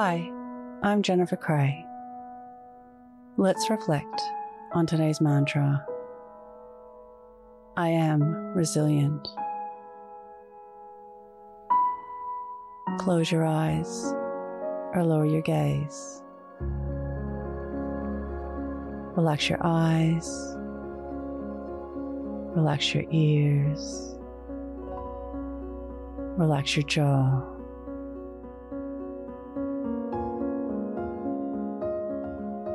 Hi, I'm Jennifer Cray. Let's reflect on today's mantra I am resilient. Close your eyes or lower your gaze. Relax your eyes, relax your ears, relax your jaw.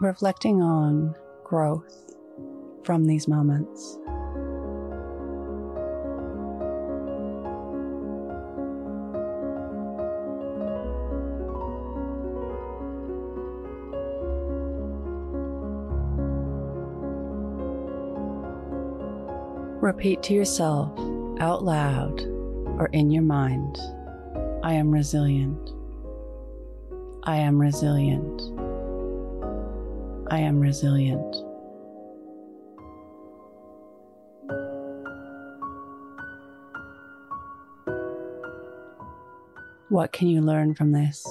Reflecting on growth from these moments. Repeat to yourself out loud or in your mind I am resilient. I am resilient. I am resilient. What can you learn from this?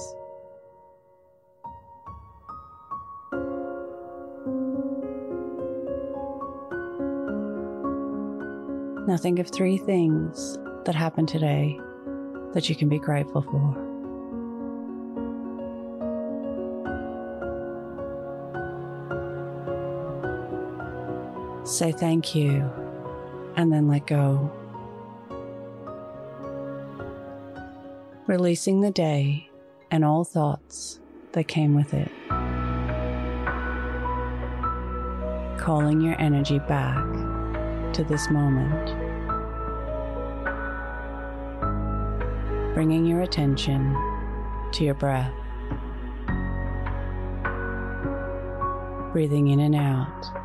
Now think of three things that happened today that you can be grateful for. Say thank you and then let go. Releasing the day and all thoughts that came with it. Calling your energy back to this moment. Bringing your attention to your breath. Breathing in and out